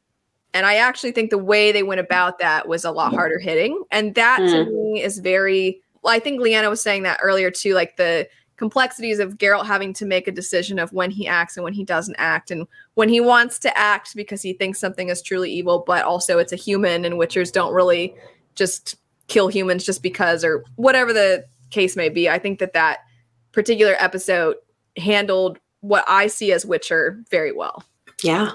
and I actually think the way they went about that was a lot harder hitting. And that to hmm. me is very, well, I think Leanna was saying that earlier too, like the complexities of Geralt having to make a decision of when he acts and when he doesn't act, and when he wants to act because he thinks something is truly evil, but also it's a human, and Witchers don't really just kill humans just because, or whatever the case may be. I think that that particular episode handled what I see as Witcher very well. Yeah.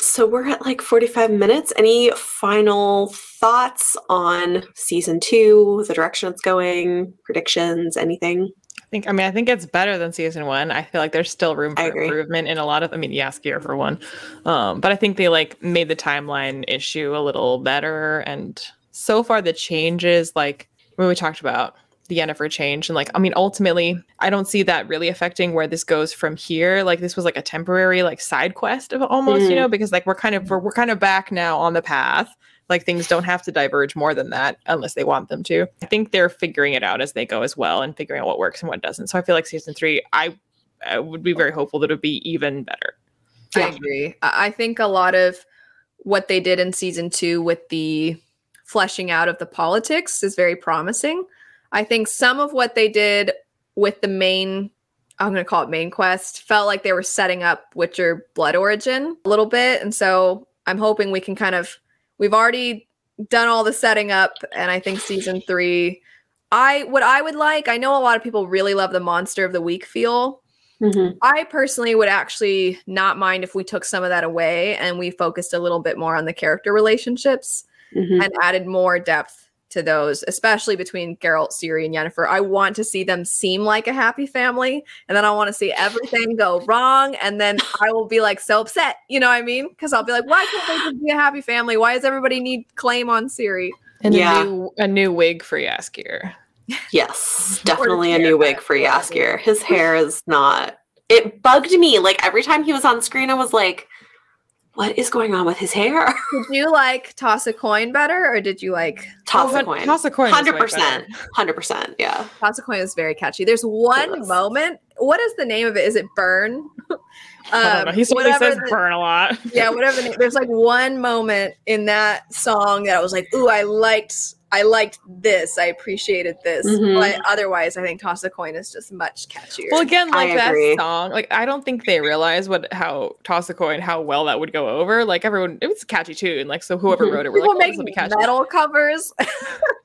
So we're at like 45 minutes. Any final thoughts on season two, the direction it's going, predictions, anything? I think I mean I think it's better than season one. I feel like there's still room for improvement in a lot of I mean Jaskier for one. Um, but I think they like made the timeline issue a little better and so far the changes like when we talked about the Yennefer change and like I mean ultimately I don't see that really affecting where this goes from here. Like this was like a temporary like side quest of almost, Mhm. you know, because like we're kind of we're, we're kind of back now on the path. Like things don't have to diverge more than that unless they want them to. I think they're figuring it out as they go as well and figuring out what works and what doesn't. So I feel like season three, I, I would be very hopeful that it would be even better. I agree. I think a lot of what they did in season two with the fleshing out of the politics is very promising. I think some of what they did with the main I'm going to call it main quest felt like they were setting up Witcher Blood Origin a little bit and so I'm hoping we can kind of we've already done all the setting up and I think season 3 I what I would like I know a lot of people really love the monster of the week feel Mhm. I personally would actually not mind if we took some of that away and we focused a little bit more on the character relationships Mhm. and added more depth to those, especially between Geralt, Ciri, and Yennefer. I want to see them seem like a happy family, and then I want to see everything go wrong, and then I will be like so upset. You know what I mean? Because I'll be like, why can't they just be a happy family? Why does everybody need claim on Ciri? And Yeah. a new a new wig for Jaskier. Yes, definitely a new wig for whatever. Jaskier. His hair is not. It bugged me. Like every time he was on screen, I was like, "What is going on with his hair?" Did you like toss a coin better, or did you like Toss Oh, a coin. Toss a coin. Hundred percent. Hundred percent. Yeah. toss a coin? Is very catchy. There's one was. moment. What is the name of it? Is it Burn? I don't know. Um, He certainly says the- burn a lot. yeah, whatever. The, there's like one moment in that song that I was like, "Ooh, I liked, I liked this. I appreciated this." Mhm. But otherwise, I think "Toss a Coin" is just much catchier. Well, again, I like that agree. song, like I don't think they realize what how toss a coin, how well that would go over. Like everyone, it was a catchy tune. Like so, whoever Mhm. wrote it, were people like, oh, this will make be metal covers.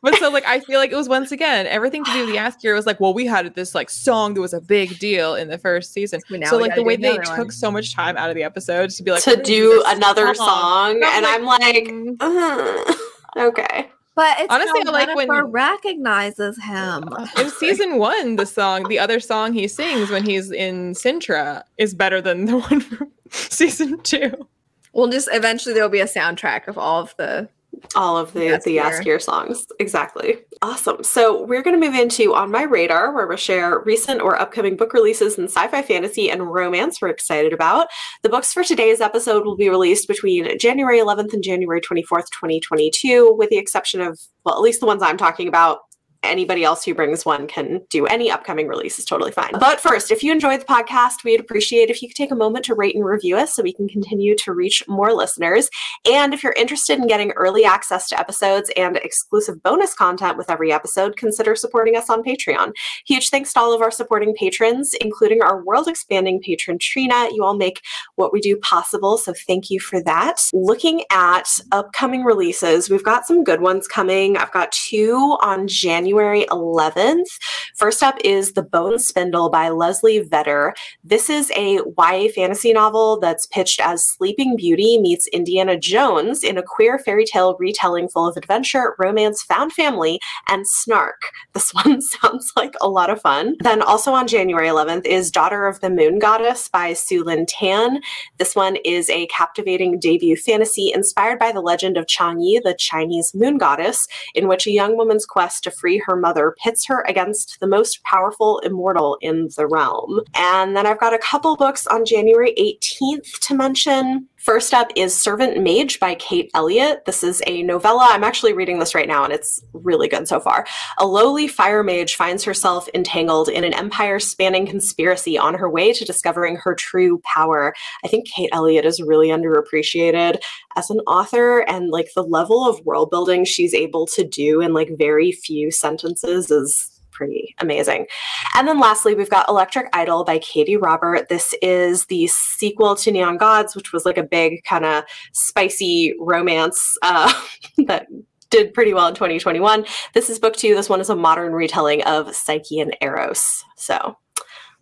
But so, like, I feel like it was once again everything to do with the Askier was like, well, we had this like song that was a big deal in the first season. We- so, like, the way they another took so much time out of the episodes to be like to do another song, and I'm like, mm. "Ugh." okay. But it's Honestly, I like when- Yennefer recognizes him. in season one, the song, the other song he sings when he's in Cintra is better than the one from season two. We'll just eventually there will be a soundtrack of all of the. All of the the Jaskier. Jaskier songs. Exactly. Awesome. So we're going to move into On My Radar, where we'll share recent or upcoming book releases in sci-fi, fantasy, and romance we're excited about. The books for today's episode will be released between January 11th and January 24th, 2022, with the exception of, well, at least the ones I'm talking about. Anybody else who brings one can do any upcoming release is totally fine. But first, if you enjoyed the podcast, we'd appreciate if you could take a moment to rate and review us so we can continue to reach more listeners. And if you're interested in getting early access to episodes and exclusive bonus content with every episode, consider supporting us on Patreon. Huge thanks to all of our supporting patrons, including our world expanding patron Trina. You all make what we do possible, so thank you for that. Looking at upcoming releases, we've got some good ones coming. I've got two on January 11th. First up is The Bone Spindle by Leslie Vedder. This is a YA fantasy novel that's pitched as Sleeping Beauty meets Indiana Jones in a queer fairy tale retelling full of adventure, romance, found family, and snark. This one sounds like a lot of fun. Then also on January 11th is Daughter of the Moon Goddess by Sue Lynn Tan. This one is a captivating debut fantasy inspired by the legend of Chang'e, the Chinese moon goddess, in which a young woman's quest to free her mother pits her against the most powerful immortal in the realm. And then I've got a couple books on January 18th to mention. First up is Servant Mage by Kate Elliott. This is a novella. I'm actually reading this right now and it's really good so far. A lowly fire mage finds herself entangled in an empire spanning conspiracy on her way to discovering her true power. I think Kate Elliott is really underappreciated as an author and like the level of world building she's able to do in like very few sentences is pretty amazing. And then lastly, we've got Electric Idol by Katee Robert. This is the sequel to Neon Gods, which was like a big kind of spicy romance uh, that did pretty well in 2021. This is book two. This one is a modern retelling of Psyche and Eros. So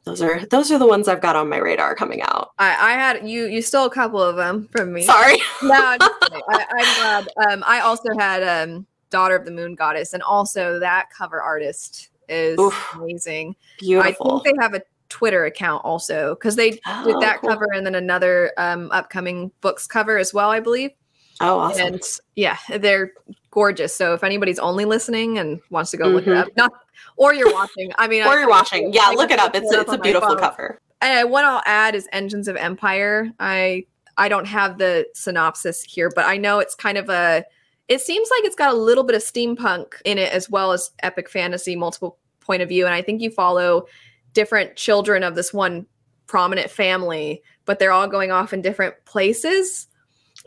those are those are the ones I've got on my radar coming out. I, I had you. You stole a couple of them from me. Sorry. no. I, I'm glad. Um, I also had um, Daughter of the Moon Goddess, and also that cover artist is Oof. amazing. Beautiful. I think they have a Twitter account also because they did Oh, that cool. cover and then another um, upcoming books cover as well, I believe. Oh, awesome. And yeah, they're gorgeous. So if anybody's only listening and wants to go look it Mhm. up, not or you're watching, I mean, or I- you're watching. Yeah, look it up. It's it's a beautiful cover. Uh, what I'll add is Engines of Empire. I I don't have the synopsis here, but I know it's kind of a. It seems like it's got a little bit of steampunk in it as well as epic fantasy, multiple point of view, and I think you follow different children of this one prominent family, but they're all going off in different places.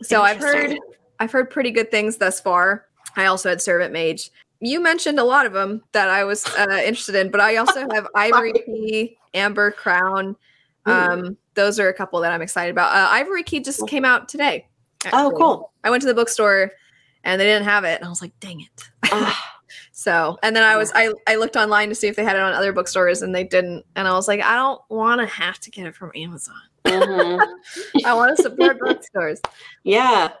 So I've heard I've heard pretty good things thus far. I also had Servant Mage. you mentioned a lot of them that I was uh, interested in, but I also have Ivory Key, Amber Crown. Um, those are a couple that I'm excited about. Uh, Ivory Key just came out today. Oh, cool. I went to the bookstore and they didn't have it, and I was like, "Dang it!" so, and then I was I I looked online to see if they had it on other bookstores, and they didn't. And I was like, I don't want to have to get it from Amazon. Mhm. I want to support bookstores. Yeah.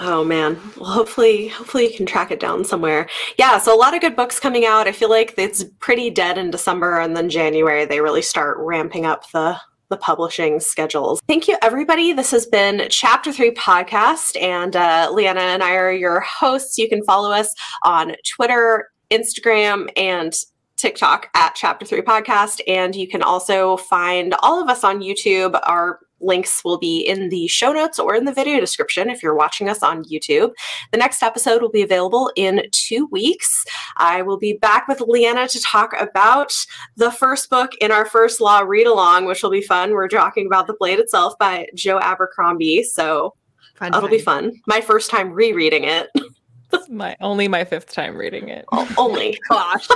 Oh man. Well, hopefully, hopefully you can track it down somewhere. Yeah. So a lot of good books coming out. I feel like it's pretty dead in December, and then January they really start ramping up the the publishing schedules. Thank you, everybody. This has been Chapter Three podcast, and uh, Leanna and I are your hosts. You can follow us on Twitter, Instagram, and TikTok at Chapter Three Podcast, and you can also find all of us on YouTube. Our links will be in the show notes or in the video description if you're watching us on YouTube. The next episode will be available in two weeks. I will be back with Leanna to talk about the first book in our first law read along, which will be fun. We're talking about The Blade Itself by Joe Abercrombie. So Fun that'll be fun. My first time rereading it. It's my only my fifth time reading it. O- Only. Gosh.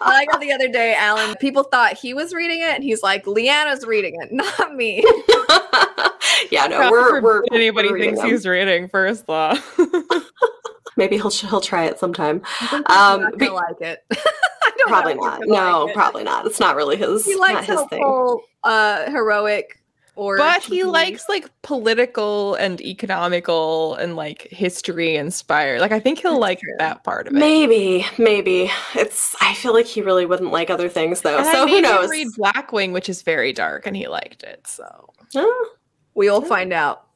I got the other day, Alan. People thought he was reading it, and he's like, Leanna's reading it, not me. yeah, no, we're, we're anybody we're thinks them. he's reading first law. Maybe he'll he'll try it sometime. Um, not be- like it. I don't Probably not. No, like probably not. It's not really his. He not likes his thing. whole uh, heroic or but he likes like political and economical and like history inspired. Like I think he'll That's like true. that part of it. Maybe, maybe it's. I feel like he really wouldn't like other things though. And I so made who him knows? Read Blackwing, which is very dark, and he liked it. So We'll find out.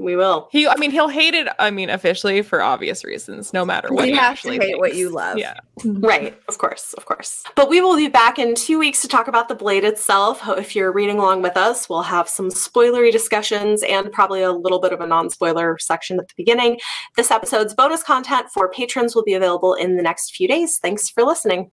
We will. he, I mean, he'll hate it. I mean, officially for obvious reasons, no matter what. You have to actually hate what you love. Yeah. Right, of course, of course. But we will be back in two weeks to talk about the blade itself. If you're reading along with us, we'll have some spoilery discussions and probably a little bit of a non spoiler section at the beginning. This episode's bonus content for patrons will be available in the next few days. Thanks for listening.